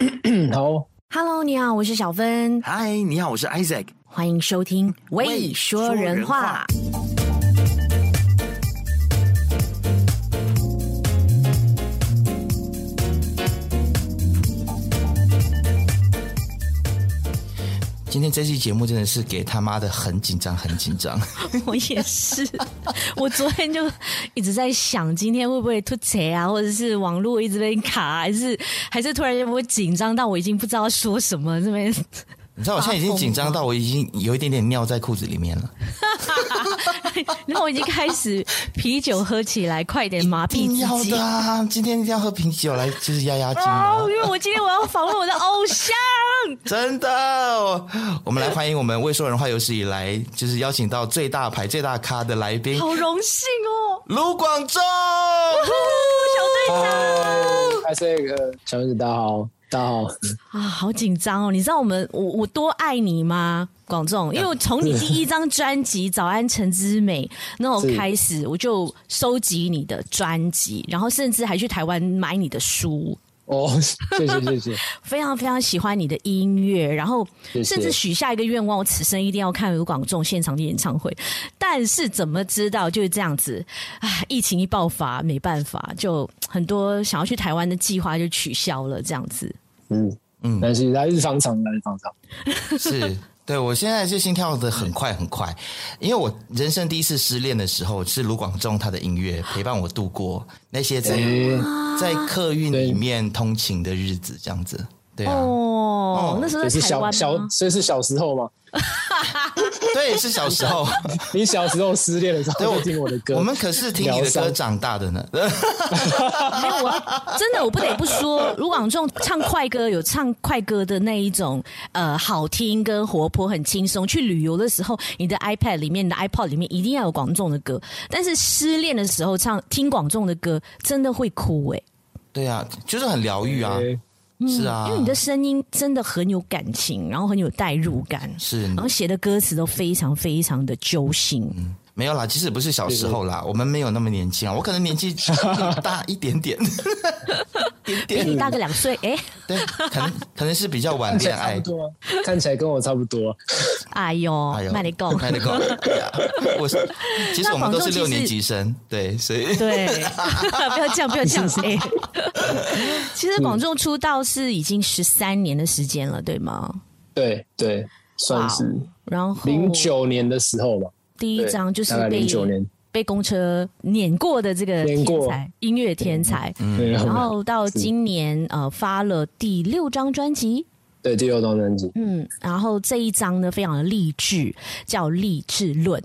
好，Hello，你好，我是小芬。嗨，你好，我是 Isaac。欢迎收听《未说人话》。今天这期节目真的是给他妈的很紧张，很紧张。我也是，我昨天就一直在想，今天会不会吐贼啊，或者是网络一直被卡，还是还是突然间会紧张到我已经不知道说什么这边。你知道我现在已经紧张到我已经有一点点尿在裤子里面了，然后我已经开始啤酒喝起来，快点麻痹自己。要的啊，今天一定要喝啤酒来就是压压惊哦，因为我今天我要访问我的偶像，真的。我们来欢迎我们未说人话有史以来就是邀请到最大牌最大咖的来宾，好荣幸哦，卢广仲，小队长，还是那个小子，大家好。大家好啊，好紧张哦！你知道我们我我多爱你吗，广仲？因为我从你第一张专辑《早安晨之美》那我开始，我就收集你的专辑，然后甚至还去台湾买你的书。哦，谢谢谢谢，非常非常喜欢你的音乐，然后甚至许下一个愿望，我此生一定要看卢广仲现场的演唱会。但是怎么知道就是这样子啊？疫情一爆发，没办法，就很多想要去台湾的计划就取消了，这样子。嗯嗯，但是来日方长，来日方长。是，对，我现在是心跳的很快很快，因为我人生第一次失恋的时候是卢广仲他的音乐陪伴我度过那些在、欸、在客运里面通勤的日子，这样子。对啊，哦，那时候是小小，所以是小时候吗？对，是小时候。你小时候失恋的时候，都听我的歌。我们可是听你的歌长大的呢。没有，我真的我不得不说，卢广仲唱快歌有唱快歌的那一种，呃，好听跟活泼，很轻松。去旅游的时候，你的 iPad 里面、你的 iPod 里面一定要有广仲的歌。但是失恋的时候唱听广仲的歌，真的会哭哎。对啊，就是很疗愈啊。嗯、是啊，因为你的声音真的很有感情，然后很有代入感，是，然后写的歌词都非常非常的揪心。嗯没有啦，其实不是小时候啦，我们没有那么年轻啊，我可能年纪 大一点点，点点。比你大个两岁，哎，对，可能可能是比较晚恋爱，看起来跟我差不多。哎呦，哎呦，卖你够，卖你够，我是，其实我们都是六年级生，对，所以对，不要这样，不要这样，哎，其实广仲出道是已经十三年的时间了，对吗？对对，算是，然后零九年的时候吧。第一张就是被被公车碾过的这个天才音乐天才，嗯，然后到今年呃发了第六张专辑，对，第六张专辑，嗯，然后这一张呢非常的励志，叫《励志论》，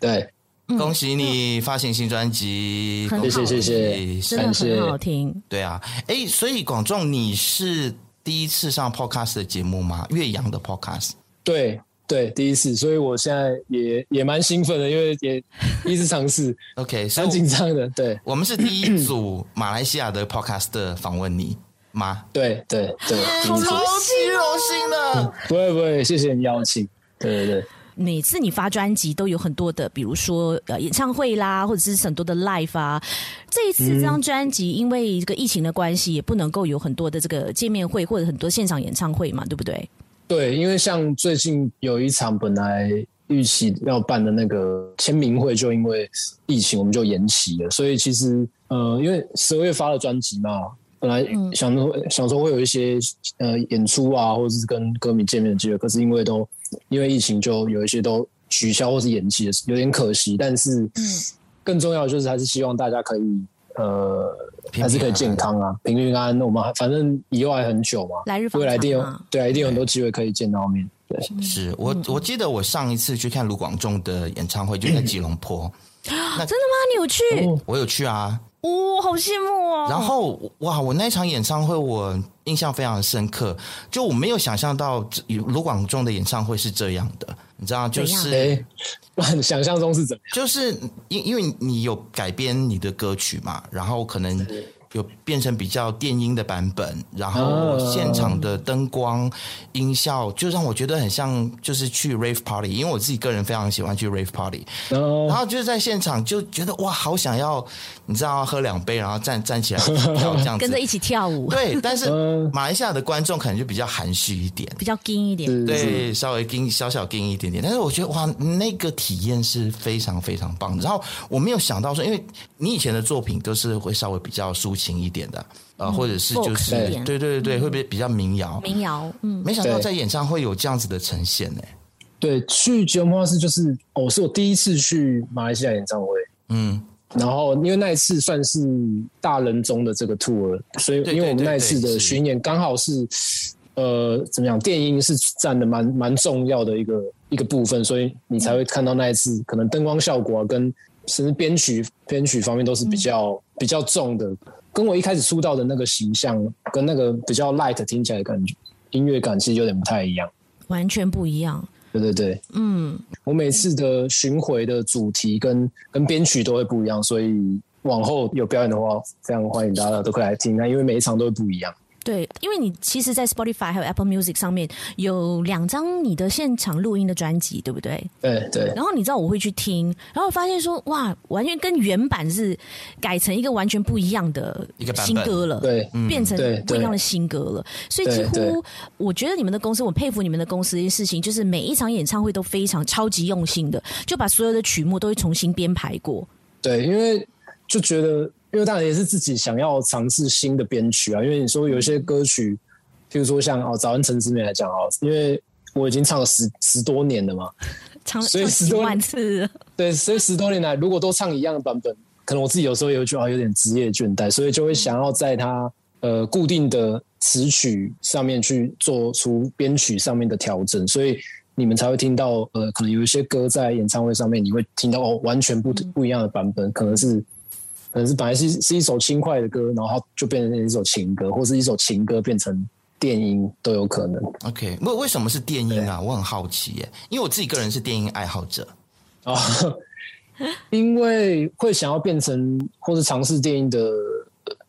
对，恭喜你发行新专辑，谢谢谢谢，真的很好听，对啊，哎，所以广仲你是第一次上 Podcast 的节目吗？岳阳的 Podcast，对。对，第一次，所以我现在也也蛮兴奋的，因为也第一次尝试，OK，蛮紧张的。对，我们是第一组马来西亚的 Podcast 访问你吗？对 对对，超级荣幸的。不会不会，谢谢你邀请。对对对，每次你发专辑都有很多的，比如说呃演唱会啦，或者是很多的 live 啊。这一次这张专辑因为这个疫情的关系，也不能够有很多的这个见面会或者很多现场演唱会嘛，对不对？对，因为像最近有一场本来预期要办的那个签名会，就因为疫情我们就延期了。所以其实呃，因为十二月发了专辑嘛，本来想说、嗯、想说会有一些呃演出啊，或者是跟歌迷见面的机会，可是因为都因为疫情，就有一些都取消或是延期的，有点可惜。但是嗯更重要的就是还是希望大家可以呃。还是可以健康啊，平平安安。我们反正以后还很久嘛，来日未来一定有，对啊，一定有很多机会可以见到面。对，是我我记得我上一次去看卢广仲的演唱会就在吉隆坡，那真的吗？你有去？我有去啊，哇，好羡慕哦。然后哇，我那场演唱会我印象非常深刻，就我没有想象到卢广仲的演唱会是这样的，你知道，就是。想象中是怎么样？就是因因为你有改编你的歌曲嘛，然后可能有变成比较电音的版本，然后现场的灯光、音效，就让我觉得很像就是去 rave party，因为我自己个人非常喜欢去 rave party，然后就是在现场就觉得哇，好想要你知道喝两杯，然后站站起来跳这样子，跟着一起跳舞。对，但是 马来西亚的观众可能就比较含蓄一点，比较硬一点，对，稍微硬小小硬一点点。但是我觉得哇，那个体验是非常非常棒的。然后我没有想到说，因为你以前的作品都是会稍微比较抒情一点的，啊、呃，或者是就是对对对对，会不会比较民谣？民谣，嗯，没想到在演唱会有这样子的呈现呢。对，去吉隆坡是就是哦，是我第一次去马来西亚演唱会，嗯，然后因为那一次算是大人中的这个 tour，所以因为我们那一次的巡演刚好是。呃，怎么讲？电音是占的蛮蛮重要的一个一个部分，所以你才会看到那一次可能灯光效果啊，跟甚至编曲编曲方面都是比较、嗯、比较重的，跟我一开始出道的那个形象跟那个比较 light 听起来的感觉音乐感其实有点不太一样，完全不一样。对对对，嗯，我每次的巡回的主题跟跟编曲都会不一样，所以往后有表演的话，非常欢迎大家都可以来听，那因为每一场都会不一样。对，因为你其实，在 Spotify 还有 Apple Music 上面有两张你的现场录音的专辑，对不对？对对。然后你知道我会去听，然后发现说，哇，完全跟原版是改成一个完全不一样的新歌了，对，变成不一样的新歌了。所以几乎，我觉得你们的公司，我佩服你们的公司一件事情，就是每一场演唱会都非常超级用心的，就把所有的曲目都会重新编排过。对，因为就觉得。因为当然也是自己想要尝试新的编曲啊，因为你说有一些歌曲，譬如说像哦，早安陈思美来讲哦，因为我已经唱了十十多年了嘛，唱所以十多万次，对，所以十多年来如果都唱一样的版本，可能我自己有时候也会觉得有点职业倦怠，所以就会想要在它呃固定的词曲上面去做出编曲上面的调整，所以你们才会听到呃，可能有一些歌在演唱会上面你会听到哦，完全不不一样的版本，可能是。可能是本来是是一首轻快的歌，然后它就变成一首情歌，或是一首情歌变成电音都有可能。OK，为为什么是电音啊？我很好奇耶，因为我自己个人是电音爱好者啊，因为会想要变成或是尝试电音的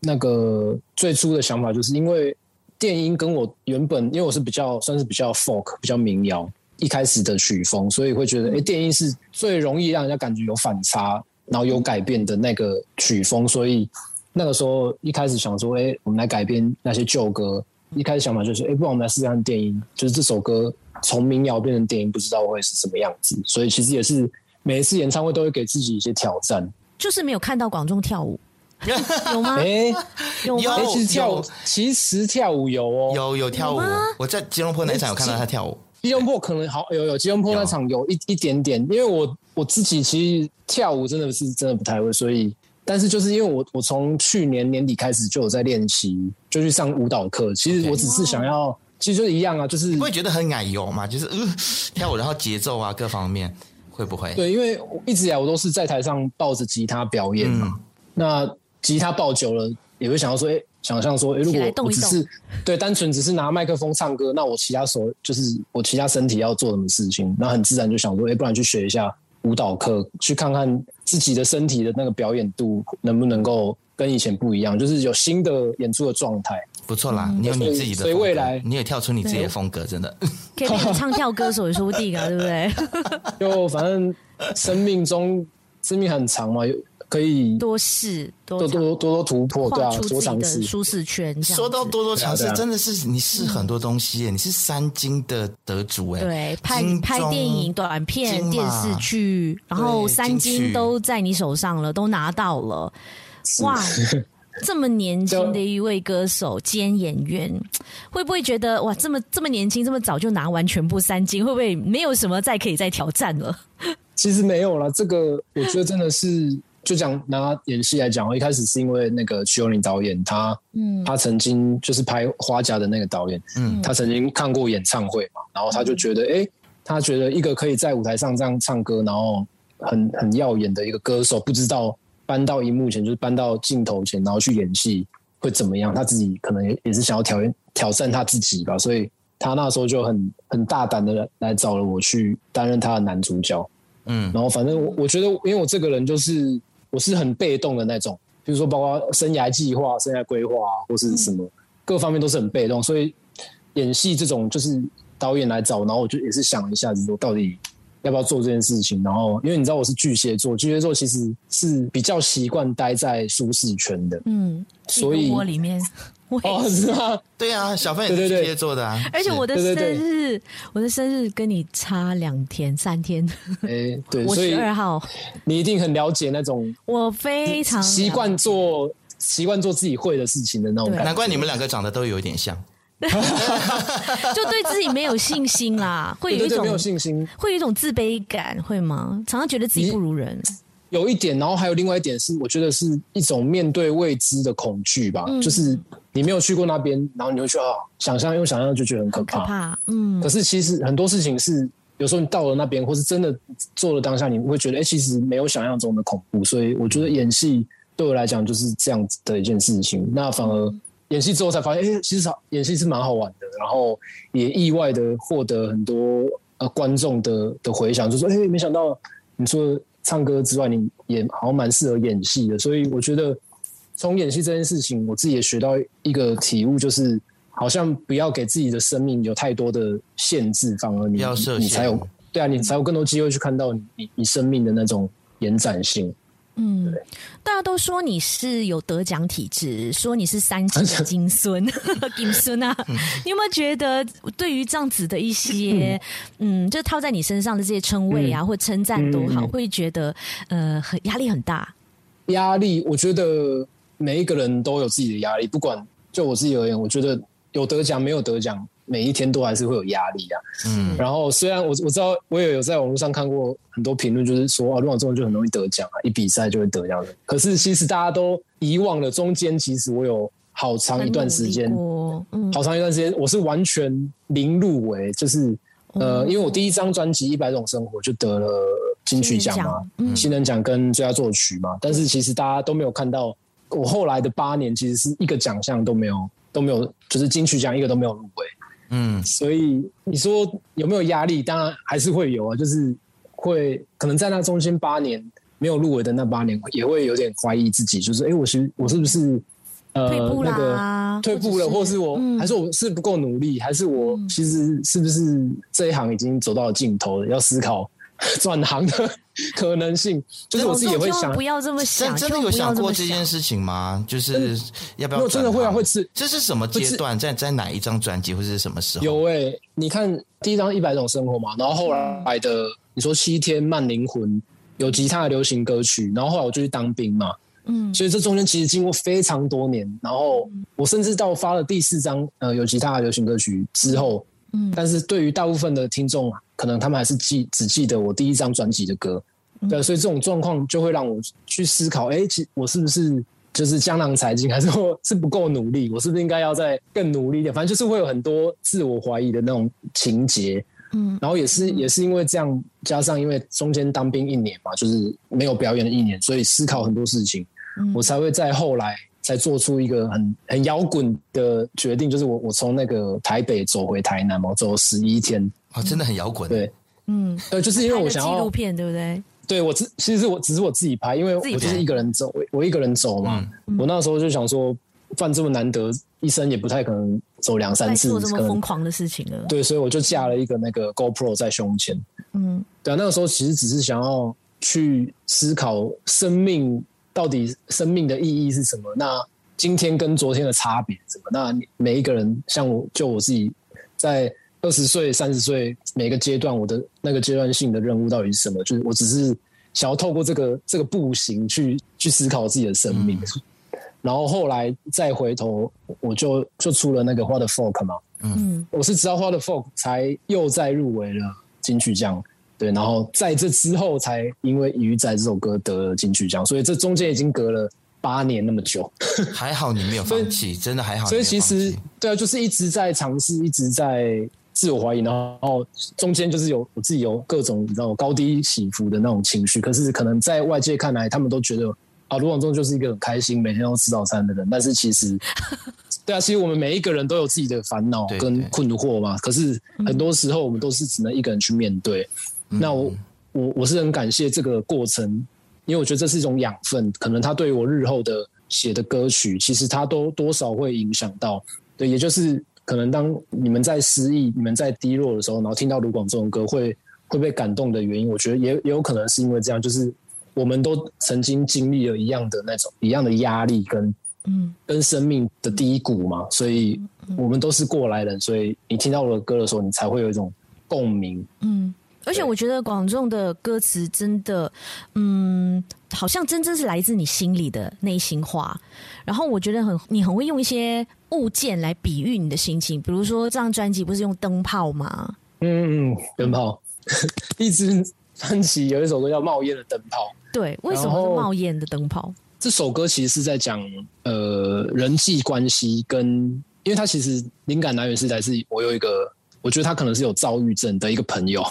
那个最初的想法，就是因为电音跟我原本，因为我是比较算是比较 folk 比较民谣一开始的曲风，所以会觉得哎，电音是最容易让人家感觉有反差。然后有改变的那个曲风，所以那个时候一开始想说，哎，我们来改编那些旧歌。一开始想法就是，哎，不然我们来试试看电音，就是这首歌从民谣变成电音，不知道会是什么样子。所以其实也是每一次演唱会都会给自己一些挑战。就是没有看到广仲跳舞，有吗？哎，有吗？其实跳舞，其实跳舞有哦，有有跳舞。我在吉隆坡那场有看到他跳舞。吉隆坡可能好有有吉隆坡那场有一一点点，因为我我自己其实跳舞真的是真的不太会，所以但是就是因为我我从去年年底开始就有在练习，就去上舞蹈课。其实我只是想要，Okay. 其实就是一样啊，就是你会觉得很奶油嘛，就是呃跳舞然后节奏啊各方面会不会？对，因为一直以来我都是在台上抱着吉他表演嘛，嗯、那吉他抱久了也会想要说，哎、欸。想象说，哎、欸，如果我只是对单纯只是拿麦克风唱歌，那我其他手就是我其他身体要做什么事情，那很自然就想说，哎、欸，不然去学一下舞蹈课，去看看自己的身体的那个表演度能不能够跟以前不一样，就是有新的演出的状态。不错啦，你有你自己的，所以未来你也跳出你自己的风格，真的 可以唱跳歌手也说不定啊，对不对？就反正生命中生命很长嘛，有。可以多试，多多多多突破，对啊，多尝试舒适圈。说到多多尝试，真的是你试很多东西耶。你是三金的得主哎，对，拍拍电影、短片、电视剧，然后三金都在你手上了，都拿到了。哇，这么年轻的一位歌手兼演员，会不会觉得哇，这么这么年轻，这么早就拿完全部三金，会不会没有什么再可以再挑战了？其实没有了，这个我觉得真的是。就讲拿演戏来讲，我一开始是因为那个徐友宁导演，他，嗯，他曾经就是拍《花甲》的那个导演，嗯，他曾经看过演唱会嘛，然后他就觉得，哎、嗯欸，他觉得一个可以在舞台上这样唱歌，然后很很耀眼的一个歌手，不知道搬到荧幕前，就是搬到镜头前，然后去演戏会怎么样？他自己可能也也是想要挑挑战他自己吧，所以他那时候就很很大胆的来找了我去担任他的男主角，嗯，然后反正我我觉得，因为我这个人就是。我是很被动的那种，比如说包括生涯计划、生涯规划或是什么、嗯、各方面都是很被动，所以演戏这种就是导演来找，然后我就也是想一下子说到底要不要做这件事情。然后因为你知道我是巨蟹座，巨蟹座其实是比较习惯待在舒适圈的，嗯，所以里面。哦，是吗？对啊，小芬也是巨蟹座的啊。而且我的生日，我的生日跟你差两天、三天。哎，对，我十二号，你一定很了解那种。我非常习惯做习惯做自己会的事情的那种感觉。难怪你们两个长得都有一点像，就对自己没有信心啦，会有一种没有信心，会有一种自卑感，会吗？常常觉得自己不如人。有一点，然后还有另外一点是，我觉得是一种面对未知的恐惧吧，嗯、就是你没有去过那边，然后你会去啊，想象用想象就觉得很可怕，可怕，嗯。可是其实很多事情是，有时候你到了那边，或是真的做了当下，你会觉得，哎、欸，其实没有想象中的恐怖。所以我觉得演戏对我来讲就是这样子的一件事情。那反而演戏之后才发现，哎、欸，其实演戏是蛮好玩的，然后也意外的获得很多呃观众的的回响，就说，哎、欸，没想到你说。唱歌之外，你也好像蛮适合演戏的，所以我觉得从演戏这件事情，我自己也学到一个体悟，就是好像不要给自己的生命有太多的限制，反而你你才有对啊，你才有更多机会去看到你你生命的那种延展性。嗯，大家都说你是有得奖体质，说你是三金的金孙，金孙啊！你有没有觉得，对于这样子的一些，嗯，就套在你身上的这些称谓啊，或称赞都好，会觉得呃，很压力很大？压力，我觉得每一个人都有自己的压力，不管就我自己而言，我觉得有得奖没有得奖。每一天都还是会有压力啊，嗯，然后虽然我我知道我也有在网络上看过很多评论，就是说啊，卢广仲就很容易得奖啊，一比赛就会得奖的。可是其实大家都遗忘了，中间其实我有好长一段时间，嗯，好长一段时间我是完全零入围，就是呃，因为我第一张专辑《一百种生活》就得了金曲奖嘛，嗯，新人奖跟最佳作曲嘛，但是其实大家都没有看到我后来的八年，其实是一个奖项都没有都没有，就是金曲奖一个都没有入围。嗯，所以你说有没有压力？当然还是会有啊，就是会可能在那中间八年没有入围的那八年，也会有点怀疑自己，就是哎、欸，我其实我是不是呃那个退步了，或是我还是我是不够努力，还是我其实是不是这一行已经走到了尽头了，要思考。转行的可能性，就是我自己也会想，不要这么想。真的有想过这件事情吗？就是要不要？真的会啊，会吃。这是什么阶段？在在哪一张专辑，或者是什么时候？有诶、欸，你看第一张《一百种生活》嘛，然后后来的你说《七天慢灵魂》，有吉他的流行歌曲，然后后来我就去当兵嘛，嗯，所以这中间其实经过非常多年，然后我甚至到发了第四张呃有吉他的流行歌曲之后。嗯，但是对于大部分的听众，可能他们还是记只记得我第一张专辑的歌，对，所以这种状况就会让我去思考，哎，其我是不是就是江郎才尽，还是我是不够努力？我是不是应该要再更努力一点？反正就是会有很多自我怀疑的那种情节，嗯，然后也是也是因为这样，加上因为中间当兵一年嘛，就是没有表演的一年，所以思考很多事情，我才会在后来。才做出一个很很摇滚的决定，就是我我从那个台北走回台南嘛，我走了十一天，啊、哦，真的很摇滚。对，嗯，对，就是因为我想要纪录片，对不对？对，我只其实是我只是我自己拍，因为我就是一个人走，我我一个人走嘛。嗯、我那时候就想说，犯这么难得，一生也不太可能走两三次，做这么疯狂的事情了。对，所以我就架了一个那个 GoPro 在胸前。嗯，对啊，那个时候其实只是想要去思考生命。到底生命的意义是什么？那今天跟昨天的差别是什么？那每一个人，像我就我自己，在二十岁、三十岁每个阶段，我的那个阶段性的任务到底是什么？就是我只是想要透过这个这个步行去去思考自己的生命。嗯、然后后来再回头，我就就出了那个《What the Folk》嘛。嗯，我是直到《What the Folk》才又再入围了金曲奖。对，然后在这之后才因为《鱼仔》这首歌得了金曲奖，所以这中间已经隔了八年那么久。还好你没有放弃，真的还好。所以其实对啊，就是一直在尝试，一直在自我怀疑，然后中间就是有我自己有各种你知道高低起伏的那种情绪。可是可能在外界看来，他们都觉得啊，卢广仲就是一个很开心，每天都吃早餐的人。但是其实，对啊，其实我们每一个人都有自己的烦恼跟困惑嘛。可是很多时候我们都是只能一个人去面对。那我我我是很感谢这个过程，因为我觉得这是一种养分，可能它对于我日后的写的歌曲，其实它都多少会影响到。对，也就是可能当你们在失意、你们在低落的时候，然后听到卢广仲的歌会会被感动的原因，我觉得也也有可能是因为这样，就是我们都曾经经历了一样的那种一样的压力跟嗯跟生命的低谷嘛，所以我们都是过来人，所以你听到我的歌的时候，你才会有一种共鸣。嗯。而且我觉得广仲的歌词真的，嗯，好像真正是来自你心里的内心话。然后我觉得很，你很会用一些物件来比喻你的心情，比如说这张专辑不是用灯泡吗？嗯嗯，灯泡。一支专辑有一首歌叫《冒烟的灯泡》。对，为什么是冒烟的灯泡？这首歌其实是在讲呃人际关系跟，因为它其实灵感来源是来自我有一个。我觉得他可能是有躁郁症的一个朋友，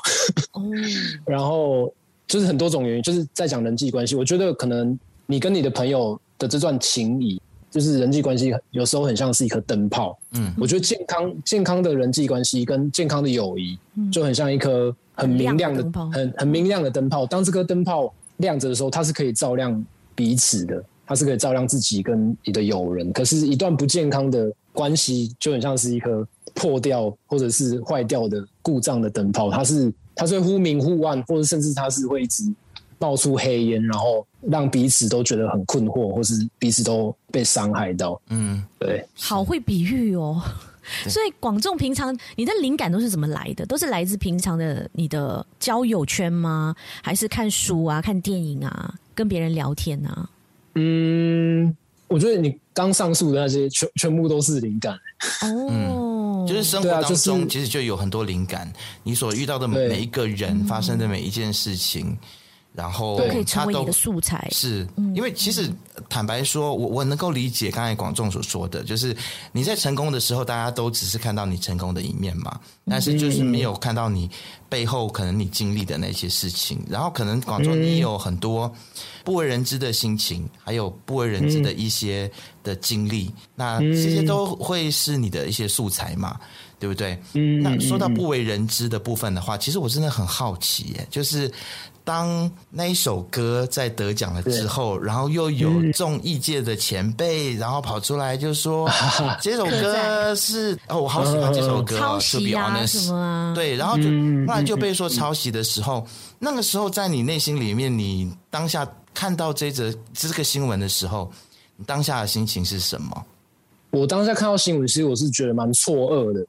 然后就是很多种原因，就是在讲人际关系。我觉得可能你跟你的朋友的这段情谊，就是人际关系，有时候很像是一颗灯泡。嗯，我觉得健康健康的人际关系跟健康的友谊，就很像一颗很明亮的、很很明亮的灯泡。当这颗灯泡亮着的时候，它是可以照亮彼此的，它是可以照亮自己跟你的友人。可是，一段不健康的关系，就很像是一颗。破掉或者是坏掉的故障的灯泡，它是它是会忽明忽暗，或者甚至它是会一直冒出黑烟，然后让彼此都觉得很困惑，或是彼此都被伤害到。嗯，对，好会比喻哦。所以广仲平常你的灵感都是怎么来的？都是来自平常的你的交友圈吗？还是看书啊、看电影啊、跟别人聊天啊？嗯，我觉得你刚上述的那些全全部都是灵感。哦。嗯就是生活当中，其实就有很多灵感。你所遇到的每一个人，发生的每一件事情，然后可以成为你的素材。是因为其实坦白说，我我能够理解刚才广众所说的，就是你在成功的时候，大家都只是看到你成功的一面嘛，但是就是没有看到你背后可能你经历的那些事情。然后可能广仲你有很多不为人知的心情，还有不为人知的一些。的经历，那这些都会是你的一些素材嘛，对不对？嗯。那说到不为人知的部分的话，其实我真的很好奇耶，就是当那一首歌在得奖了之后，然后又有综艺界的前辈，然后跑出来就说 这首歌是 哦，我好喜欢这首歌，抄袭啊什么啊？对，然后就后来就被说抄袭的时候，那个时候在你内心里面，你当下看到这则这个新闻的时候。你当下的心情是什么？我当下看到新闻，其实我是觉得蛮错愕的。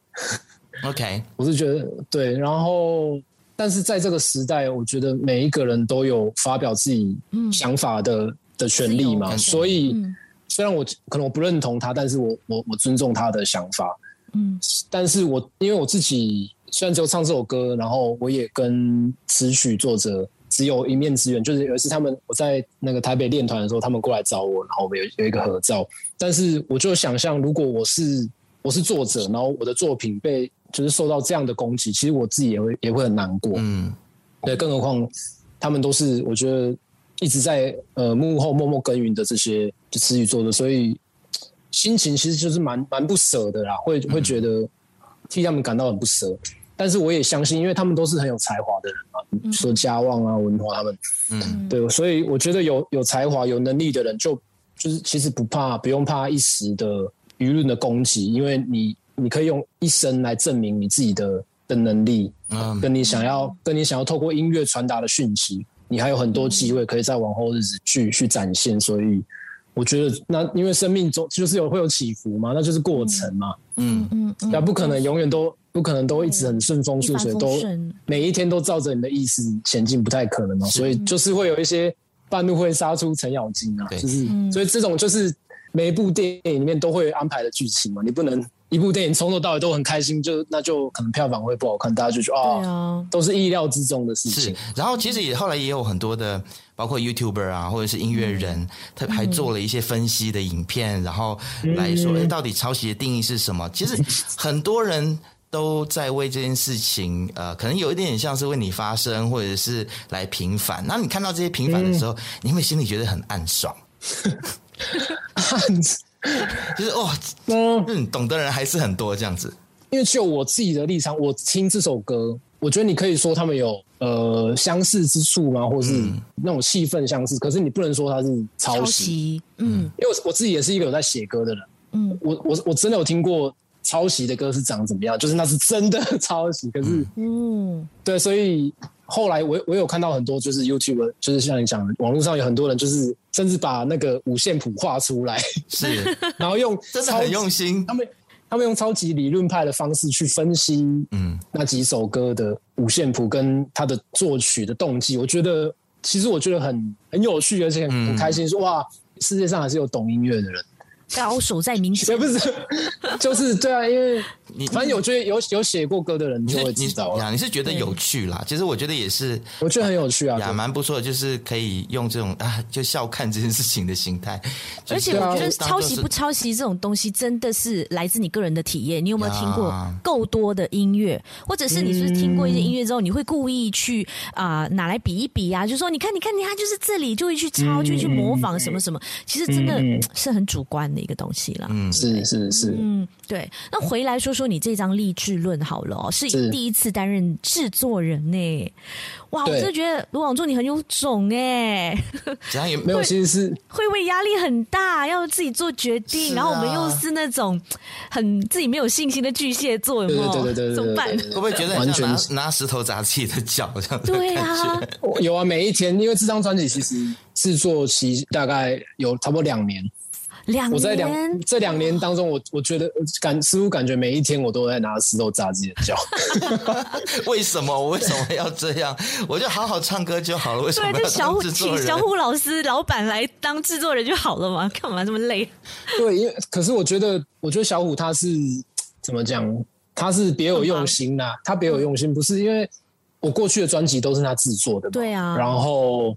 OK，我是觉得对，然后但是在这个时代，我觉得每一个人都有发表自己想法的、嗯、的权利嘛。所以、嗯、虽然我可能我不认同他，但是我我我尊重他的想法。嗯，但是我因为我自己虽然只有唱这首歌，然后我也跟词曲作者。只有一面之缘，就是有一次他们我在那个台北练团的时候，他们过来找我，然后我们有有一个合照。但是我就想象，如果我是我是作者，然后我的作品被就是受到这样的攻击，其实我自己也会也会很难过。嗯，对，更何况他们都是我觉得一直在呃幕后默默耕耘的这些就词语做的，所以心情其实就是蛮蛮不舍的啦，会会觉得替他们感到很不舍。但是我也相信，因为他们都是很有才华的人嘛。说家旺啊，文华他们，嗯，对，所以我觉得有有才华、有能力的人就，就就是其实不怕，不用怕一时的舆论的攻击，因为你你可以用一生来证明你自己的的能力，嗯，跟你想要跟你想要透过音乐传达的讯息，你还有很多机会可以在往后日子去去展现。所以我觉得，那因为生命中就是有会有起伏嘛，那就是过程嘛，嗯嗯，那不可能永远都。不可能都一直很顺风顺水，都每一天都照着你的意思前进，不太可能嘛。所以就是会有一些半路会杀出程咬金啊，就是所以这种就是每一部电影里面都会安排的剧情嘛。你不能一部电影从头到尾都很开心，就那就可能票房会不好看，大家就觉得啊，都是意料之中的事情。然后其实也后来也有很多的，包括 YouTuber 啊，或者是音乐人，他还做了一些分析的影片，然后来说，哎，到底抄袭的定义是什么？其实很多人。都在为这件事情，呃，可能有一点点像是为你发声，或者是来平反。那你看到这些平反的时候，嗯、你会心里觉得很暗爽，就是哇，嗯，懂的人还是很多这样子。因为就我自己的立场，我听这首歌，我我觉得你可以说他们有呃相似之处吗？或是那种气氛相似，可是你不能说他是抄袭。嗯，因为我我自己也是一个有在写歌的人。嗯，我我我真的有听过抄袭的歌是长怎么样，就是那是真的 抄袭。可是，嗯，对，所以后来我我有看到很多就是 YouTube，就是像你讲的，网络上有很多人就是甚至把那个五线谱画出来，是，然后用真的很用心，他们。他们用超级理论派的方式去分析，嗯，那几首歌的五线谱跟他的作曲的动机，我觉得其实我觉得很很有趣，而且很开心说，说哇，世界上还是有懂音乐的人。高手在民间，不是，就是对啊，因为你反正有追有有写过歌的人就会知道呀。你是觉得有趣啦？其实我觉得也是，我觉得很有趣啊，也蛮不错的，就是可以用这种啊，就笑看这件事情的心态。而且我觉得抄袭不抄袭这种东西，真的是来自你个人的体验。你有没有听过够多的音乐，或者是你是不是听过一些音乐之后，你会故意去啊拿来比一比啊？就说你看，你看，你看，就是这里就会去抄，就会去模仿什么什么。其实真的是很主观的。一个东西啦，嗯，是是是，嗯，对。那回来说说你这张励志论好了哦，是第一次担任制作人呢，哇，我真的觉得卢广仲你很有种哎，这样也没有，其实是会不会压力很大，要自己做决定，然后我们又是那种很自己没有信心的巨蟹座，有没有？对对对，怎么办？会不会觉得完全拿拿石头砸自己的脚这样？对啊，有啊，每一天，因为这张专辑其实制作期大概有差不多两年。两年，我在两这两年当中，我我觉得感似乎感觉每一天我都在拿石头砸自己的脚。为什么？我为什么要这样？我就好好唱歌就好了。为什么要当制作人？请小虎老师老板来当制作人就好了嘛？干嘛这么累？对，因为可是我觉得，我觉得小虎他是怎么讲？他是别有用心呐、啊，他别有用心，不是因为我过去的专辑都是他制作的嘛。对啊，然后。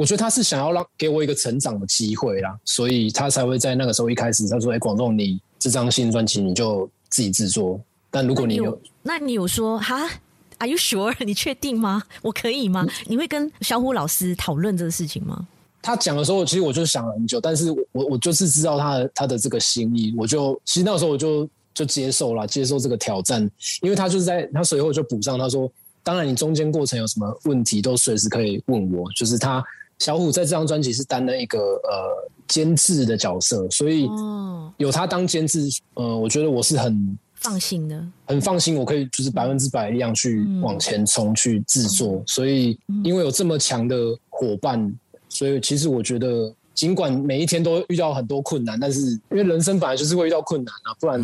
我觉得他是想要让给我一个成长的机会啦，所以他才会在那个时候一开始他说：“哎，广仲，你这张新专辑你就自己制作。但如果你有，那你有，那你有说哈，Are you sure？你确定吗？我可以吗？你会跟小虎老师讨论这个事情吗？”他讲的时候，其实我就想了很久，但是我我就是知道他的他的这个心意，我就其实那个时候我就就接受了，接受这个挑战，因为他就是在他随后就补上，他说：“当然，你中间过程有什么问题都随时可以问我。”就是他。小虎在这张专辑是担任一个呃监制的角色，所以有他当监制，呃，我觉得我是很放心的，很放心，我可以就是百分之百力量去往前冲去制作。所以因为有这么强的伙伴，所以其实我觉得，尽管每一天都遇到很多困难，但是因为人生本来就是会遇到困难啊，不然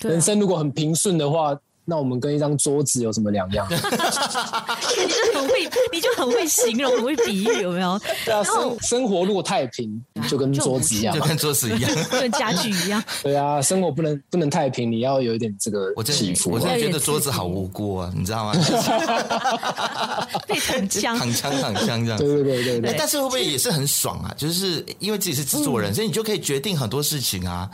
人生如果很平顺的话。那我们跟一张桌子有什么两样？你就很会，你就很会形容，很会比喻，有没有？对啊，生生活如果太平，就跟桌子一样，就跟桌子一样，跟家具一样。对啊，生活不能不能太平，你要有一点这个起伏。我真的觉得桌子好无辜啊，你知道吗？被躺枪，躺枪，躺枪这样。对对对对对。但是会不会也是很爽啊？就是因为自己是制作人，所以你就可以决定很多事情啊。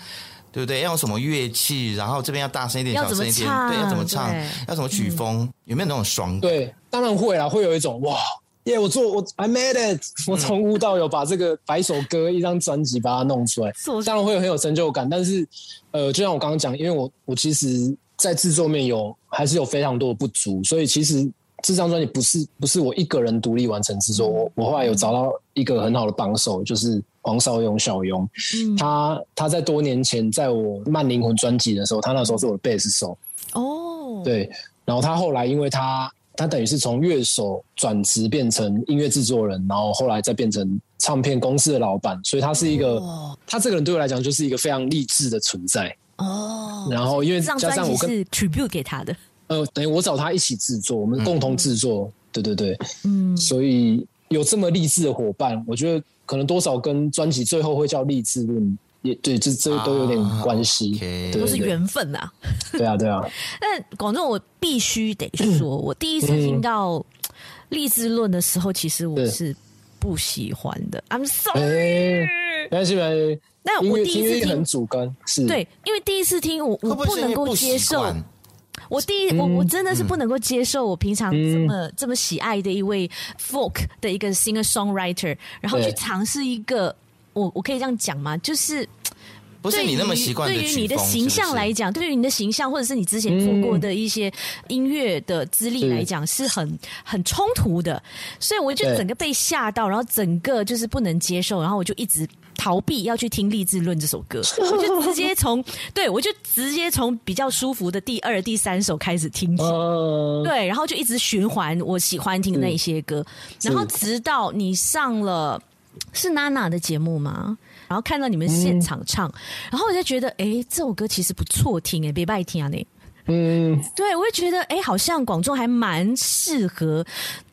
对不对？要用什么乐器？然后这边要大声一点，小声一点。对，要怎么唱？要什么曲风？嗯、有没有那种爽？对，当然会啦，会有一种哇，耶、yeah！我做我，I made it！我从无到有把这个百首歌一张专辑把它弄出来，当然会有很有成就感。但是，呃，就像我刚刚讲，因为我我其实，在制作面有还是有非常多的不足，所以其实这张专辑不是不是我一个人独立完成制作。我我后来有找到一个很好的帮手，就是。黄少勇小勇，嗯、他他在多年前在我慢灵魂专辑的时候，他那时候是我的贝斯手哦，对，然后他后来因为他他等于是从乐手转职变成音乐制作人，然后后来再变成唱片公司的老板，所以他是一个、哦、他这个人对我来讲就是一个非常励志的存在哦。然后因为加上我跟是 tribute 给他的，呃，等于我找他一起制作，我们共同制作，嗯、对对对，嗯，所以有这么励志的伙伴，我觉得。可能多少跟专辑最后会叫励志论，也对，这这都有点关系，都、是缘分呐。对啊，对啊。但广仲，我必须得说，我第一次听到励志论的时候，其实我是不喜欢的。I'm sorry，没关系，没关系。但我第一次听很主观，是对，因为第一次听我我不能够接受。我第一，我我真的是不能够接受我平常这么、嗯、这么喜爱的一位 folk 的一个 singer songwriter，然后去尝试一个，我我可以这样讲吗？就是不是你那么习惯对于你的形象来讲，对于你的形象，或者是你之前做过的一些音乐的资历来讲，是。很很冲突的。所以我就整个被吓到，然后整个就是不能接受，然后我就一直逃避要去听《励志论》这首歌，我就直接从 对我就直接从比较舒服的第二、第三首开始听起，对，然后就一直循环我喜欢听的那些歌，然后直到你上了是娜娜的节目吗？然后看到你们现场唱，嗯、然后我就觉得，哎，这首歌其实不错听，哎，别拜听啊，你，嗯，对，我就觉得，哎，好像广州还蛮适合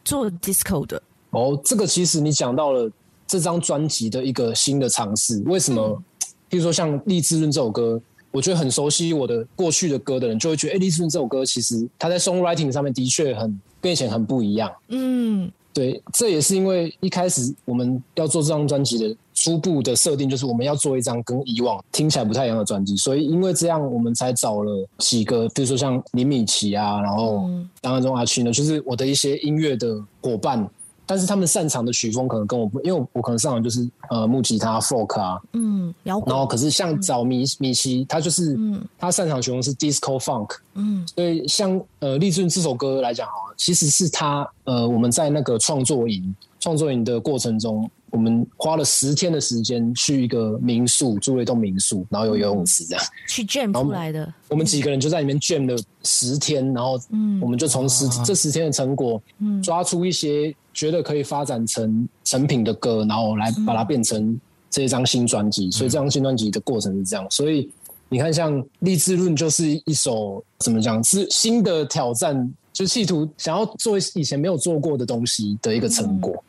做 disco 的。哦，这个其实你讲到了这张专辑的一个新的尝试。为什么？嗯、譬如说像《励志论》这首歌，我觉得很熟悉我的过去的歌的人，就会觉得，哎，《励志论》这首歌其实它在 songwriting 上面的确很跟以前很不一样。嗯。对，这也是因为一开始我们要做这张专辑的初步的设定，就是我们要做一张跟以往听起来不太一样的专辑，所以因为这样，我们才找了几个，比如说像林米奇啊，然后当然中阿区呢，就是我的一些音乐的伙伴。但是他们擅长的曲风可能跟我不，因为我我可能擅长就是呃木吉他 folk 啊，嗯，摇滚。然后可是像找米米奇，他就是，嗯，他擅长曲风是 disco funk，嗯，所以像呃立志这首歌来讲哈，其实是他呃我们在那个创作营创作营的过程中。我们花了十天的时间去一个民宿，住了一栋民宿，然后有游泳池这样去 jam 出来的。我们几个人就在里面 jam 了十天，然后嗯我们就从十这十天的成果，嗯抓出一些觉得可以发展成成品的歌，然后来把它变成这一张新专辑。所以这张新专辑的过程是这样。所以你看，像《励志论》就是一首怎么讲，是新的挑战，就企图想要做以前没有做过的东西的一个成果。嗯，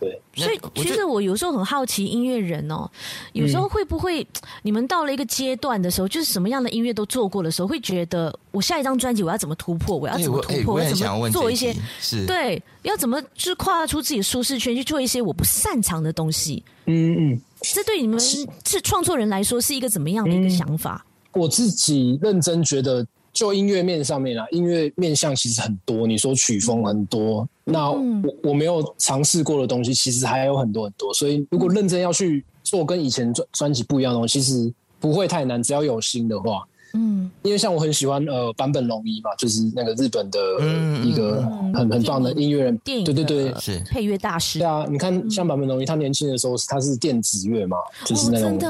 对，所以其实我有时候很好奇，音乐人哦，有时候会不会你们到了一个阶段的时候，就是什么样的音乐都做过的时候，会觉得我下一张专辑我要怎么突破？我要怎么突破？我要怎么做一些？是，对，要怎么去跨出自己的舒适圈去做一些我不擅长的东西？嗯嗯，这对你们是创作人来说是一个怎么样的一个想法？我自己认真觉得。就音乐面上面啊，音乐面向其实很多。你说曲风很多，那我我没有尝试过的东西，其实还有很多很多。所以如果认真要去做跟以前专专辑不一样的东西，其实不会太难，只要有心的话。嗯，因为像我很喜欢呃坂本龙一嘛，就是那个日本的一个很很棒的音乐人，电影对对对，是配乐大师。对啊，你看像坂本龙一，他年轻的时候他是电子乐嘛，就是那种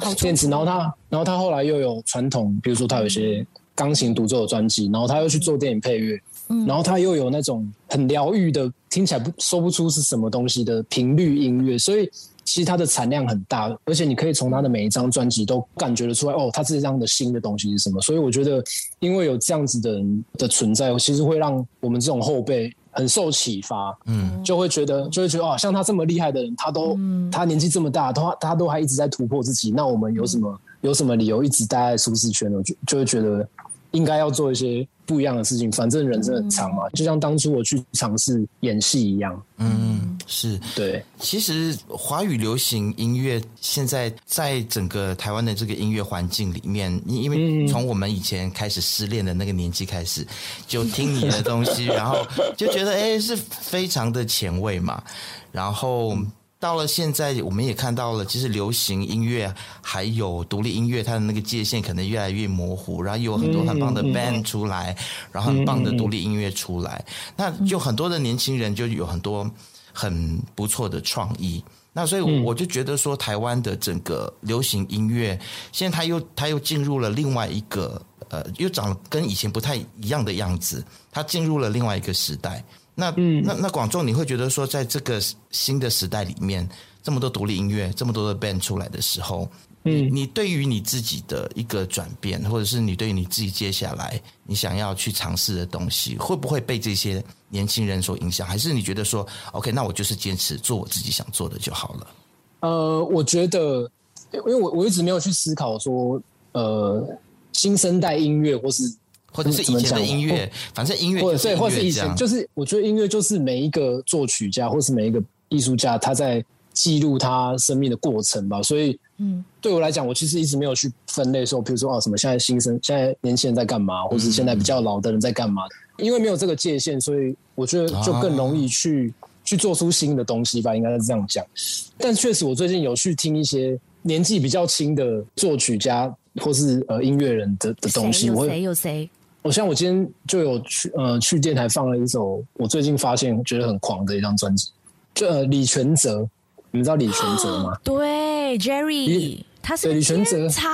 很电子，然后他然后他后来又有传统，比如说他有一些。钢琴独奏的专辑，然后他又去做电影配乐，嗯，然后他又有那种很疗愈的，听起来不说不出是什么东西的频率音乐，所以其实他的产量很大，而且你可以从他的每一张专辑都感觉得出来，哦，他这张的新的东西是什么。所以我觉得，因为有这样子的人的存在，其实会让我们这种后辈很受启发，嗯，就会觉得就会觉得哦，像他这么厉害的人，他都、嗯、他年纪这么大，他他都还一直在突破自己，那我们有什么、嗯、有什么理由一直待在舒适圈呢？就就会觉得。应该要做一些不一样的事情，反正人生很长嘛，就像当初我去尝试演戏一样。嗯，是对。其实华语流行音乐现在在整个台湾的这个音乐环境里面，因为从我们以前开始失恋的那个年纪开始，就听你的东西，然后就觉得哎，是非常的前卫嘛，然后。到了现在，我们也看到了，其实流行音乐还有独立音乐，它的那个界限可能越来越模糊，然后有很多很棒的 band 出来，然后很棒的独立音乐出来，那就很多的年轻人就有很多很不错的创意。那所以我就觉得说，台湾的整个流行音乐，现在它又它又进入了另外一个呃，又长得跟以前不太一样的样子，它进入了另外一个时代。那那那广仲，你会觉得说，在这个新的时代里面，这么多独立音乐，这么多的 band 出来的时候，嗯，你对于你自己的一个转变，或者是你对于你自己接下来你想要去尝试的东西，会不会被这些年轻人所影响？还是你觉得说，OK，那我就是坚持做我自己想做的就好了？呃，我觉得，因为我我一直没有去思考说，呃，新生代音乐或是。或者是以前的音乐，反正音乐，或者对，或是以前，就是我觉得音乐就是每一个作曲家，或是每一个艺术家，他在记录他生命的过程吧。所以，嗯，对我来讲，我其实一直没有去分类说，比如说啊，什么现在新生，现在年轻人在干嘛，或是现在比较老的人在干嘛？因为没有这个界限，所以我觉得就更容易去去做出新的东西吧，应该是这样讲。但确实，我最近有去听一些年纪比较轻的作曲家或是呃音乐人的的东西。我谁？有谁？我像我今天就有去呃去电台放了一首我最近发现觉得很狂的一张专辑，就、呃、李权哲，你们知道李权哲吗？对，Jerry，他是李权哲才，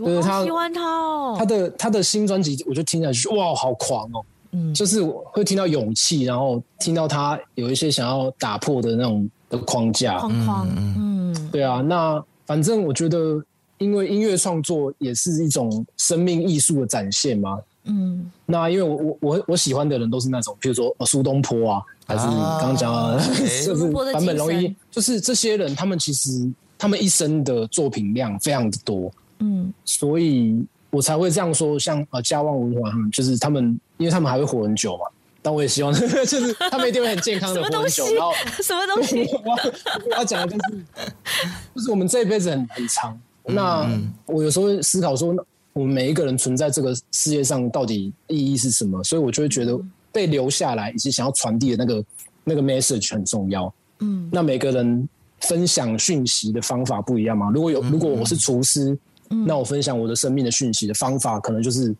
我好喜欢他哦。他的他的新专辑，我就听下去，哇，好狂哦！嗯，就是会听到勇气，然后听到他有一些想要打破的那种的框架，框框，嗯，对啊。那反正我觉得，因为音乐创作也是一种生命艺术的展现嘛。嗯，那因为我我我我喜欢的人都是那种，比如说苏东坡啊，还是刚刚讲的，就是坂本龙一，就是这些人，他们其实他们一生的作品量非常的多，嗯，所以我才会这样说，像呃家旺文化，就是他们，因为他们还会活很久嘛，但我也希望 就是他们一定会很健康的活很久，然后什么东西，我要讲的就是，就是我们这一辈子很很长，那我有时候思考说。我们每一个人存在这个世界上到底意义是什么？所以我就会觉得被留下来以及想要传递的那个那个 message 很重要。嗯，那每个人分享讯息的方法不一样嘛？如果有，如果我是厨师，嗯，那我分享我的生命的讯息的方法，可能就是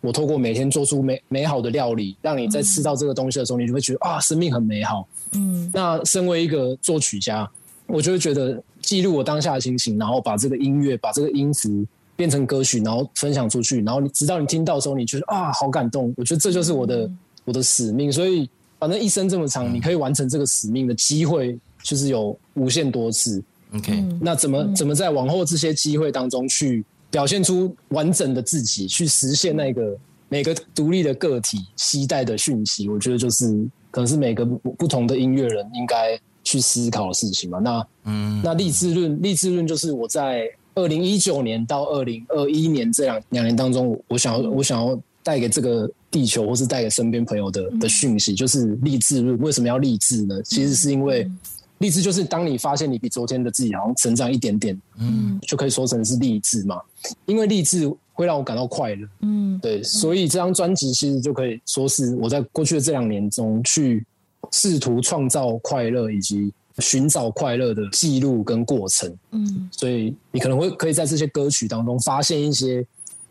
我透过每天做出美美好的料理，让你在吃到这个东西的时候，你就会觉得啊，生命很美好。嗯，那身为一个作曲家，我就会觉得记录我当下的心情，然后把这个音乐，把这个音符。变成歌曲，然后分享出去，然后你直到你听到的时候，你觉得啊，好感动。我觉得这就是我的、嗯、我的使命。所以，反正一生这么长，嗯、你可以完成这个使命的机会，就是有无限多次。OK，那怎么、嗯、怎么在往后这些机会当中去表现出完整的自己，去实现那个每个独立的个体期待的讯息？我觉得就是可能是每个不同的音乐人应该去思考的事情嘛。那嗯，那励志论，励志论就是我在。二零一九年到二零二一年这两两年当中，我想要我想要带给这个地球，或是带给身边朋友的的讯息，就是励志论。为什么要励志呢？其实是因为励志就是当你发现你比昨天的自己好像成长一点点，嗯，就可以说成是励志嘛。因为励志会让我感到快乐，嗯，对，所以这张专辑其实就可以说是我在过去的这两年中去试图创造快乐以及。寻找快乐的记录跟过程，嗯，所以你可能会可以在这些歌曲当中发现一些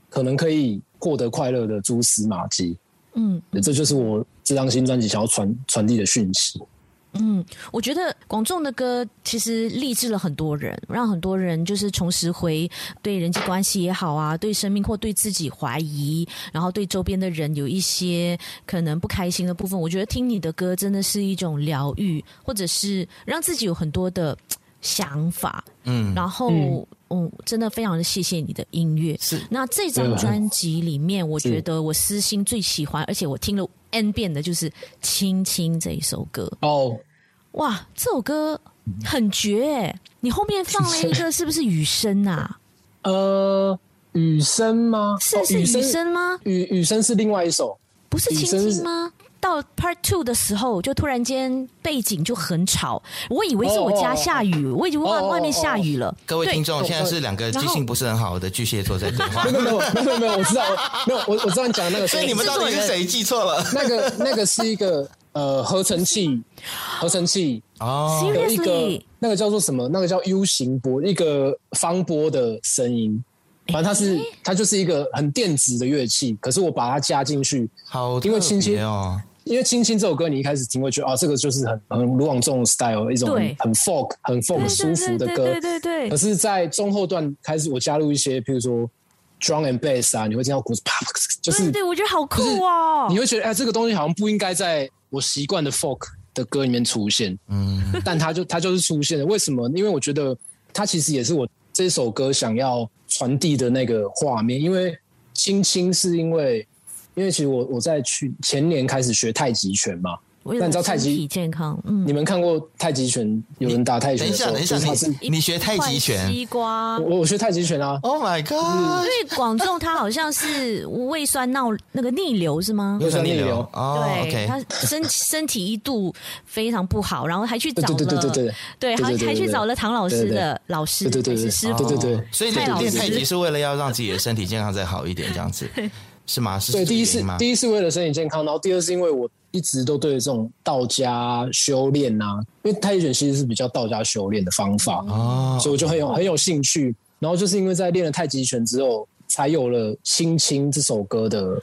可能可以获得快乐的蛛丝马迹，嗯，这就是我这张新专辑想要传传递的讯息。嗯，我觉得广仲的歌其实励志了很多人，让很多人就是重拾回对人际关系也好啊，对生命或对自己怀疑，然后对周边的人有一些可能不开心的部分。我觉得听你的歌真的是一种疗愈，或者是让自己有很多的想法。嗯，然后嗯，嗯，真的非常的谢谢你的音乐。是，那这张专辑里面，我觉得我私心最喜欢，而且我听了。N 遍的就是《亲亲》这一首歌哦，oh. 哇，这首歌很绝哎！你后面放了一个是不是雨声啊？呃，雨声吗？是是雨声吗？雨雨声是另外一首，不是亲亲吗？到 Part Two 的时候，就突然间背景就很吵，我以为是我家下雨，我以为外外面下雨了。各位听众，现在是两个记性不是很好的巨蟹座在对话。没有没有没有没有，我知道，没有我我知道你讲的那个，所以你们到底是谁记错了？那个那个是一个呃合成器，合成器哦，有一个那个叫做什么？那个叫 U 型波，一个方波的声音。反正它是它就是一个很电子的乐器，可是我把它加进去，好，因为亲亲哦。因为《亲亲》这首歌，你一开始听会觉得啊，这个就是很很卢广仲 style 一种很很 folk 很 folk 舒服的歌。对对对，对，对，对。可是，在中后段开始，我加入一些，譬如说 drum and bass 啊，你会听到鼓啪，就是对，对，我觉得好酷哦。你会觉得哎，这个东西好像不应该在我习惯的 folk 的歌里面出现。嗯。但它就它就是出现了，为什么？因为我觉得它其实也是我这首歌想要传递的那个画面。因为《亲亲》是因为。因为其实我我在去前年开始学太极拳嘛，那你知道太极身体健康，嗯，你们看过太极拳有人打太极？等一下，等一下，你你学太极拳？西瓜，我我学太极拳啊！Oh my god！因为广仲他好像是胃酸闹那个逆流是吗？胃酸逆流，对，他身身体一度非常不好，然后还去找了，对对对对对，对，还还去找了唐老师的老师，对对对，师傅，对对对，所以练太极是为了要让自己的身体健康再好一点，这样子。是吗？是对，第一是第一是为了身体健康，然后第二是因为我一直都对这种道家修炼啊，因为太极拳其实是比较道家修炼的方法哦，所以我就很有很有兴趣。然后就是因为在练了太极拳之后，才有了《亲亲》这首歌的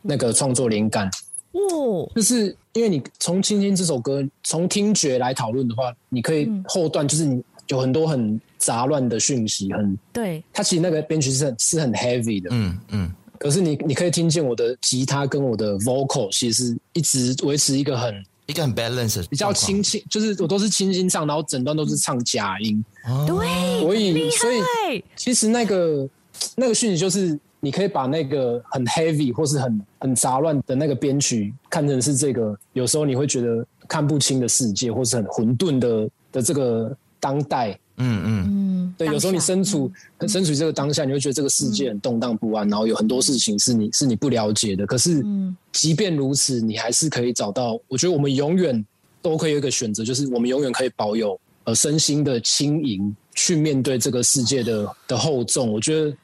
那个创作灵感。哦，就是因为你从《亲亲》这首歌从听觉来讨论的话，你可以后段就是你有很多很杂乱的讯息，很对，它其实那个编曲是很是很 heavy 的，嗯嗯。可是你你可以听见我的吉他跟我的 vocal 其实一直维持一个很一个很 balance，比较轻轻，就是我都是轻轻唱，然后整段都是唱假音，对，所以所以其实那个那个讯息就是。你可以把那个很 heavy 或是很很杂乱的那个编曲看成是这个，有时候你会觉得看不清的世界，或是很混沌的的这个当代。嗯嗯嗯，对，有时候你身处身处这个当下，你会觉得这个世界很动荡不安，然后有很多事情是你是你不了解的。可是，即便如此，你还是可以找到。我觉得我们永远都可以有一个选择，就是我们永远可以保有呃身心的轻盈，去面对这个世界的的厚重。我觉得。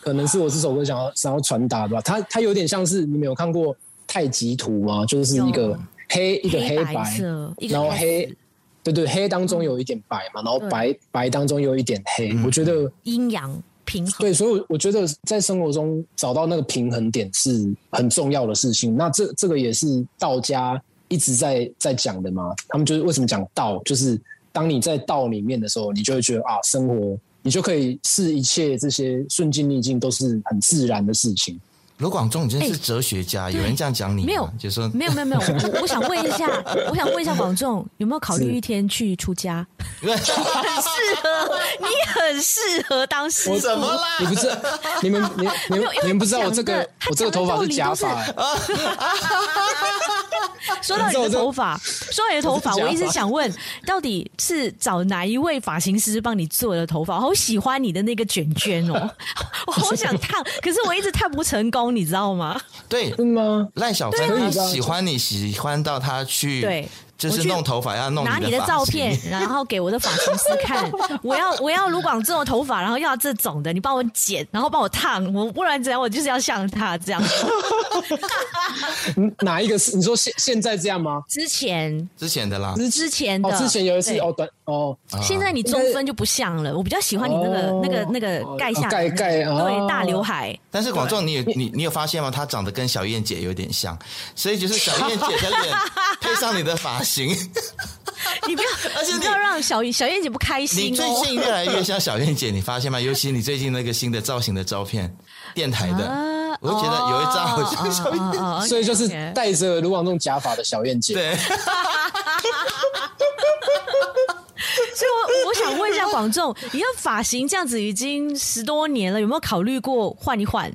可能是我这首歌想要想要传达的吧，它它有点像是你们有看过太极图吗？就是一个黑一个黑白，然后黑对对黑当中有一点白嘛，然后白白当中有一点黑。我觉得阴阳平衡。对，所以我觉得在生活中找到那个平衡点是很重要的事情。那这这个也是道家一直在在讲的嘛。他们就是为什么讲道，就是当你在道里面的时候，你就会觉得啊，生活。你就可以视一切这些顺境逆境都是很自然的事情。罗广仲，你真是哲学家，欸、有人这样讲你？没有，就说没有没有没有。我我想问一下，我想问一下广仲，有没有考虑一天去出家？很适合，你很适合当师傅。怎么啦？你不是你们你你们你们不知道我这个我这个头发是假发。说到你的头发，说到你的头发，我一直想问，到底是找哪一位发型师帮你做的头发？我好喜欢你的那个卷卷哦，我好想烫，可是我一直烫不成功，你知道吗？对，是吗？赖小芬他喜欢你，喜欢到他去对。就是弄头发要弄拿你的照片，然后给我的发型师看。我 要我要卢广仲的头发，然后要这种的，你帮我剪，然后帮我烫。我不然怎样？我就是要像他这样。哪一个是你说现现在这样吗？之前之前的啦，之前的。哦，之前有一次哦，短哦。现在你中分就不像了。我比较喜欢你那个那个那个盖下盖盖对大刘海。但是广仲，你有你你有发现吗？他长得跟小燕姐有点像，所以就是小燕姐的脸 配上你的发型。行，你不要，而且不要让小小燕姐不开心。你最近越来越像小燕姐，你发现吗？尤其你最近那个新的造型的照片，电台的，我就觉得有一张好像小燕姐，所以就是戴着卢广仲假发的小燕姐。对，所以我我想问一下广仲，你的发型这样子已经十多年了，有没有考虑过换一换？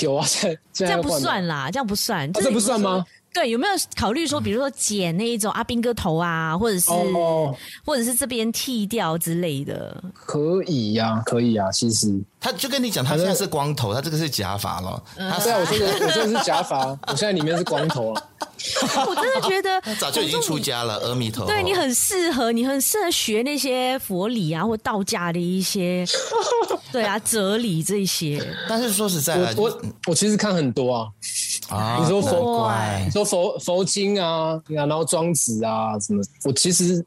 有啊，这这样不算啦，这样不算，这不算吗？对，有没有考虑说，比如说剪那一种阿兵哥头啊，或者是，oh, 或者是这边剃掉之类的？可以呀、啊，可以啊。其实他就跟你讲，他现在是光头，他这个是假发了。他对啊，我 这个我这个是假发，我现在里面是光头啊。我真的觉得早就已经出家了，阿弥陀佛。对，你很适合，你很适合学那些佛理啊，或道家的一些，对啊，哲理这些。但是说实在的，我我，我其实看很多啊。啊，你说佛，你说佛佛经啊，然后庄子啊什么，我其实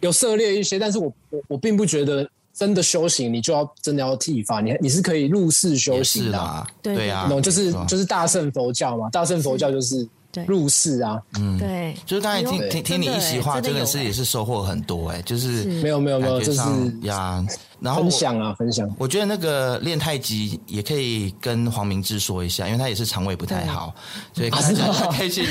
有涉猎一些，但是我我我并不觉得真的修行，你就要真的要剃发，你你是可以入世修行的，啊，对啊，就是就是大乘佛教嘛，大乘佛教就是。入世啊，嗯，对，就是刚才听听听你一席话，真的是也是收获很多哎，就是没有没有没有，就是呀，然后分享啊分享。我觉得那个练太极也可以跟黄明志说一下，因为他也是肠胃不太好，所以他可以去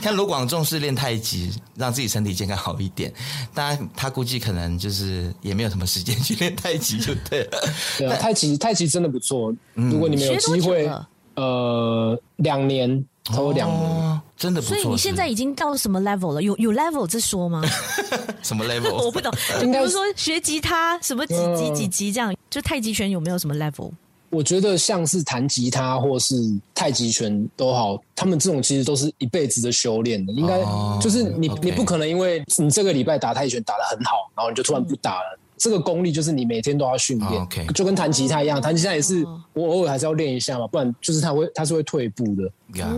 看卢广仲是练太极，让自己身体健康好一点。当然，他估计可能就是也没有什么时间去练太极，就对了。对，太极太极真的不错，如果你们有机会，呃，两年。抽两年，哦，真的不错。所以你现在已经到什么 level 了？有有 level 这说吗？什么 level？我不懂。就比如说学吉他，什么几级几级这样，就太极拳有没有什么 level？我觉得像是弹吉他或是太极拳都好，他们这种其实都是一辈子的修炼的。应该就是你，你不可能因为你这个礼拜打太极拳打得很好，然后你就突然不打了。这个功力就是你每天都要训练，okay. 就跟弹吉他一样，弹吉他也是我偶尔还是要练一下嘛，不然就是他会他是会退步的。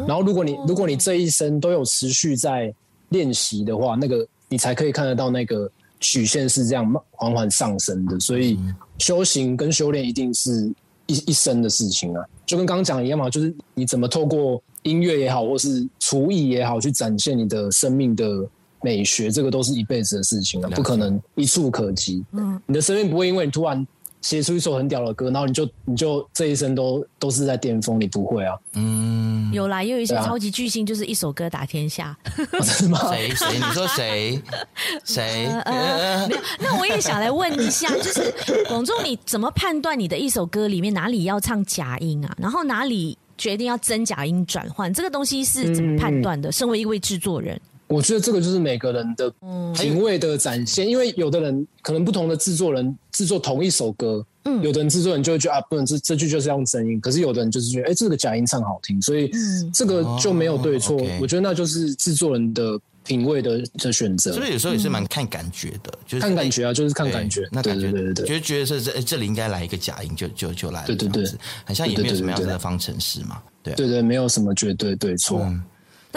然后如果你如果你这一生都有持续在练习的话，那个你才可以看得到那个曲线是这样缓缓上升的。所以修行跟修炼一定是一一生的事情啊，就跟刚刚讲的一样嘛，就是你怎么透过音乐也好，或是厨艺也好，去展现你的生命的。美学这个都是一辈子的事情了，不可能一触可及。嗯，你的生命不会因为你突然写出一首很屌的歌，然后你就你就这一生都都是在巅峰，你不会啊。嗯，有啦，也有一些超级巨星，就是一首歌打天下。是、啊、吗？谁谁？你说谁？谁、呃呃？没有。那我也想来问一下，就是广仲，你怎么判断你的一首歌里面哪里要唱假音啊？然后哪里决定要真假音转换？这个东西是怎么判断的？嗯、身为一位制作人。我觉得这个就是每个人的品味的展现，因为有的人可能不同的制作人制作同一首歌，嗯，有的人制作人就会觉得啊，不能这这句就是要用真音，可是有的人就是觉得，哎、欸，这个假音唱好听，所以这个就没有对错。我觉得那就是制作人的品味的的选择。所以有时候也是蛮看感觉的，就是看感觉啊，就是看感觉。那感觉对对对，觉得觉得是这这里应该来一个假音，就就就来了。对对对，好像也没有什么样子的方程式嘛。对对对，没有什么绝对对错。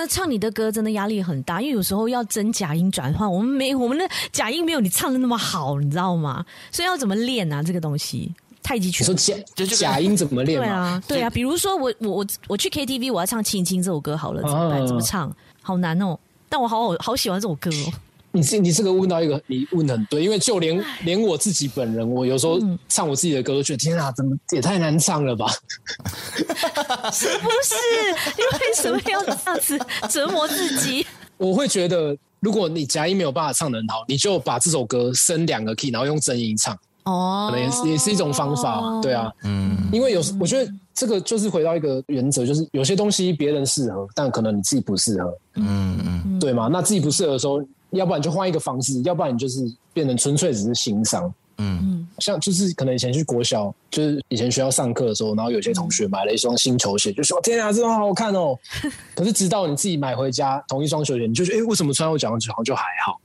但唱你的歌真的压力很大，因为有时候要真假音转换，我们没我们的假音没有你唱的那么好，你知道吗？所以要怎么练啊？这个东西太极拳。说假就假音怎么练？对啊，对啊。比如说我我我我去 KTV，我要唱《亲亲》这首歌好了，怎么办？怎么唱？好难哦！但我好好好喜欢这首歌哦。你这你这个问到一个，你问的很对，因为就连连我自己本人，我有时候唱我自己的歌，都觉得天啊，怎么也太难唱了吧？是不是？你为什么要这样子折磨自己？我会觉得，如果你假音没有办法唱得很好，你就把这首歌升两个 key，然后用真音唱，哦，可能也是也是一种方法，对啊，嗯，因为有时我觉得这个就是回到一个原则，就是有些东西别人适合，但可能你自己不适合，嗯嗯，对吗？那自己不适合的时候。要不然就换一个方式，要不然你就是变成纯粹只是欣赏。嗯，像就是可能以前去国小，就是以前学校上课的时候，然后有些同学买了一双新球鞋，就说：“天啊，这双好好看哦！”可是直到你自己买回家同一双球鞋，你就觉得：“哎，为什么穿我脚上好像就还好？”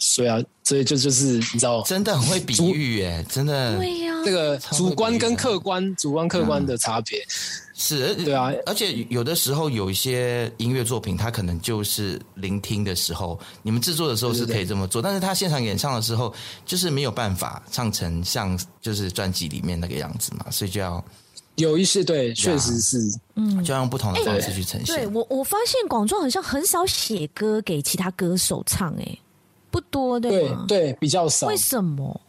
所以啊，所以就就是你知道，真的很会比喻耶，真的对呀，这个主观跟客观、主观客观的差别。是，对啊，而且有的时候有一些音乐作品，它可能就是聆听的时候，你们制作的时候是可以这么做，对对对，但是他现场演唱的时候，就是没有办法唱成像就是专辑里面那个样子嘛，所以就要有一些对，确实是，嗯，就要用不同的方式去呈现。对，我我发现广州好像很少写歌给其他歌手唱，哎，不多对吗？对对，比较少。为什么？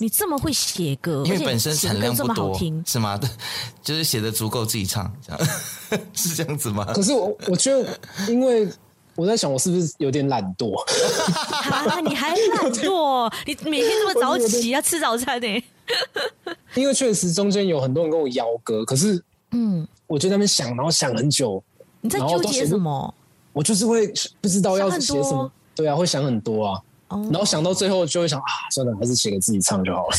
你这么会写歌，因为本身产量不多，听是吗？就是写的足够自己唱，这样 是这样子吗？可是我我觉得，因为我在想，我是不是有点懒惰？啊，你还懒惰？你每天那么早起要吃早餐呢？因为确实中间有很多人跟我邀歌，可是嗯，我就在那边想，然后想很久。你在纠结什么？我就是会不知道要写什么。对啊，会想很多啊。然后想到最后就会想啊，算了，还是写给自己唱就好了。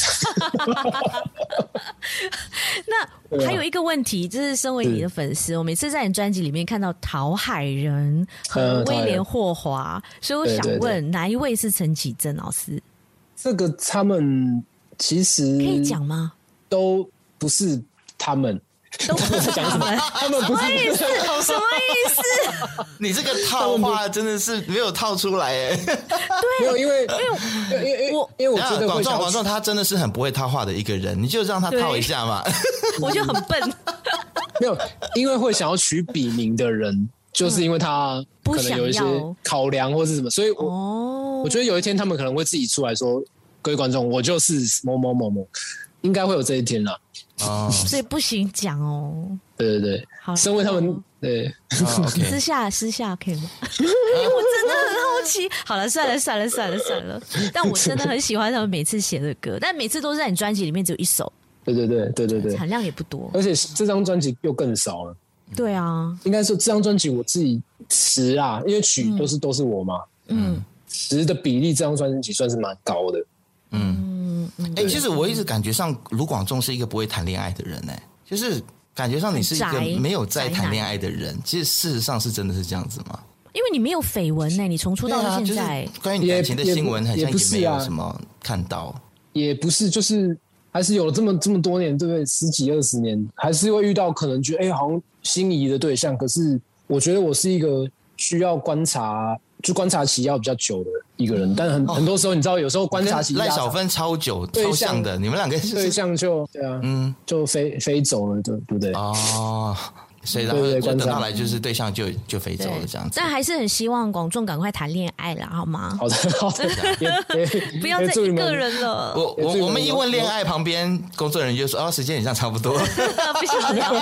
那还有一个问题，就是身为你的粉丝，我每次在你专辑里面看到陶海仁和威廉霍华，所以我想问，哪一位是陈绮贞老师？这个他们其实可以讲吗？都不是他们。都不是讲什么？他们不是什么意思？什么意思？你这个套话真的是没有套出来哎。对，没有，因为因为因为我因为我觉得广仲广仲他真的是很不会套话的一个人，你就让他套一下嘛。我就很笨。没有，因为会想要取笔名的人，就是因为他可能有一些考量或是什么，所以我我觉得有一天他们可能会自己出来说：“各位观众，我就是某某某某。”应该会有这一天了。哦，所以不行讲哦。对对对，好，身为他们对，私下私下可以吗？因为我真的很好奇。好了，算了算了算了算了。但我真的很喜欢他们每次写的歌，但每次都是在你专辑里面只有一首。对对对对对对，产量也不多，而且这张专辑又更少了。对啊，应该说这张专辑我自己词啊，因为曲都是都是我嘛，嗯，词的比例这张专辑算是蛮高的，嗯。哎、欸，其实我一直感觉上卢广仲是一个不会谈恋爱的人呢、欸，就是感觉上你是一个没有在谈恋爱的人。其实事实上是真的是这样子吗？因为你没有绯闻呢，你从出道到现在，啊就是、关于你感情的新闻好像也没有什么看到。也也不是，就是还是有了这么这么多年，对不对？十几二十年，还是会遇到可能觉得哎、欸，好像心仪的对象。可是我觉得我是一个需要观察，就观察期要比较久的一个人。但很、哦、很多时候，你知道，有时候观察期赖小芬超久，超像的，你们两个对象就对啊，嗯，就飞飞走了，对对不对？哦。所以然后就等到来就是对象就就飞走了这样子，但还是很希望广众赶快谈恋爱了，好吗？好的，好的，不要再一个人了。我我我们一问恋爱，旁边工作人员就说：“哦，时间好像差不多。”不想聊，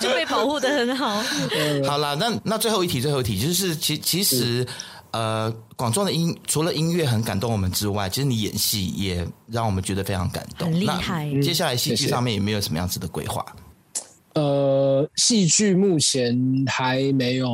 就被保护的很好。好了，那那最后一题，最后一题就是，其其实呃，广州的音除了音乐很感动我们之外，其实你演戏也让我们觉得非常感动，很厉害。接下来戏剧上面有没有什么样子的规划？呃，戏剧目前还没有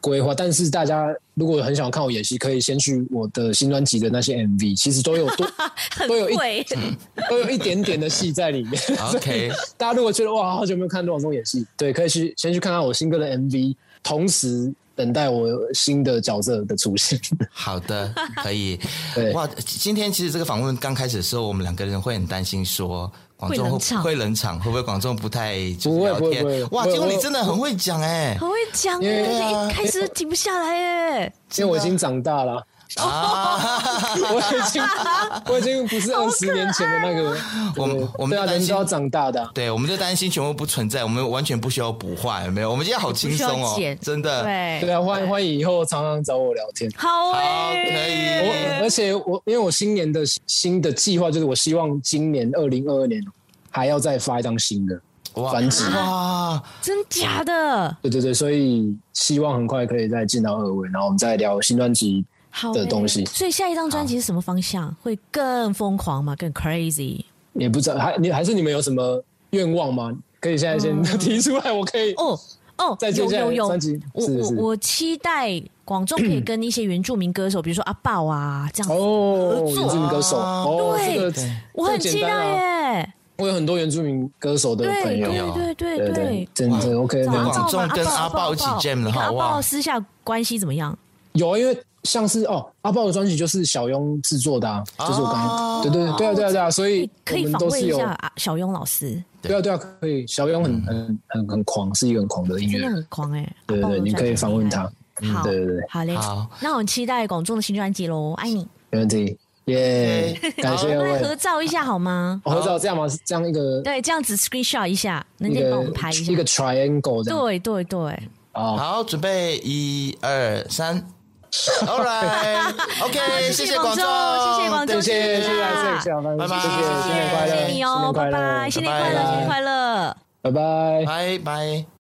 规划，但是大家如果很想看我演戏，可以先去我的新专辑的那些 MV，其实都有多 都有一 都有一点点的戏在里面。OK，大家如果觉得哇，好久没有看广仲演戏，对，可以去先去看看我新歌的 MV，同时等待我新的角色的出现。好的，可以。对，哇，今天其实这个访问刚开始的时候，我们两个人会很担心说。广众会会冷场，会不会广众不太就是聊天？哇，结果你真的很会讲哎，很会讲哎，一开始停不下来哎，因为我已经长大了啊，我已经我已经不是二十年前的那个，我们我们人都要长大的，对，我们就担心全部不存在，我们完全不需要补画，有没有？我们今天好轻松哦，真的，对。对啊，欢迎欢迎以后常常找我聊天，好，可以。我而且我因为我新年的新的计划就是我希望今年二零二二年。还要再发一张新的专辑哇！真假的？对对对，所以希望很快可以再见到二位，然后我们再聊新专辑的东西。所以下一张专辑是什么方向？会更疯狂吗？更 crazy？也不知道，还你还是你们有什么愿望吗？可以现在先 提出来，我可以哦哦，再接下来专辑。我我我期待广州可以跟一些原住民歌手，比如说阿豹啊这样子哦，原住民歌手，对，我很期待耶。我有很多原住民歌手的朋友，对对对对对，真的 OK。广州跟阿豹一起 jam 的话，阿豹私下关系怎么样？有啊，因为像是哦，阿豹的专辑就是小庸制作的，啊，就是我刚才，对对对啊对啊对啊，所以可以访问一下啊小庸老师。对啊对啊，可以。小庸很很很很狂，是一个很狂的音乐，真的很狂哎。对对对，你可以访问他。好，对对对，好嘞。好那我们期待广众的新专辑喽，爱你。没问题。耶！感谢各位，合照一下好吗？合照这样吗？这样一个对，这样子 screenshot 一下，能帮我们拍一下一个 triangle。对对对，好，准备一二三 All right，OK，谢谢广州，谢谢广州，谢谢谢谢谢谢，拜拜，谢谢谢谢你哦，拜拜，新年快乐，新年快乐，拜拜，拜拜。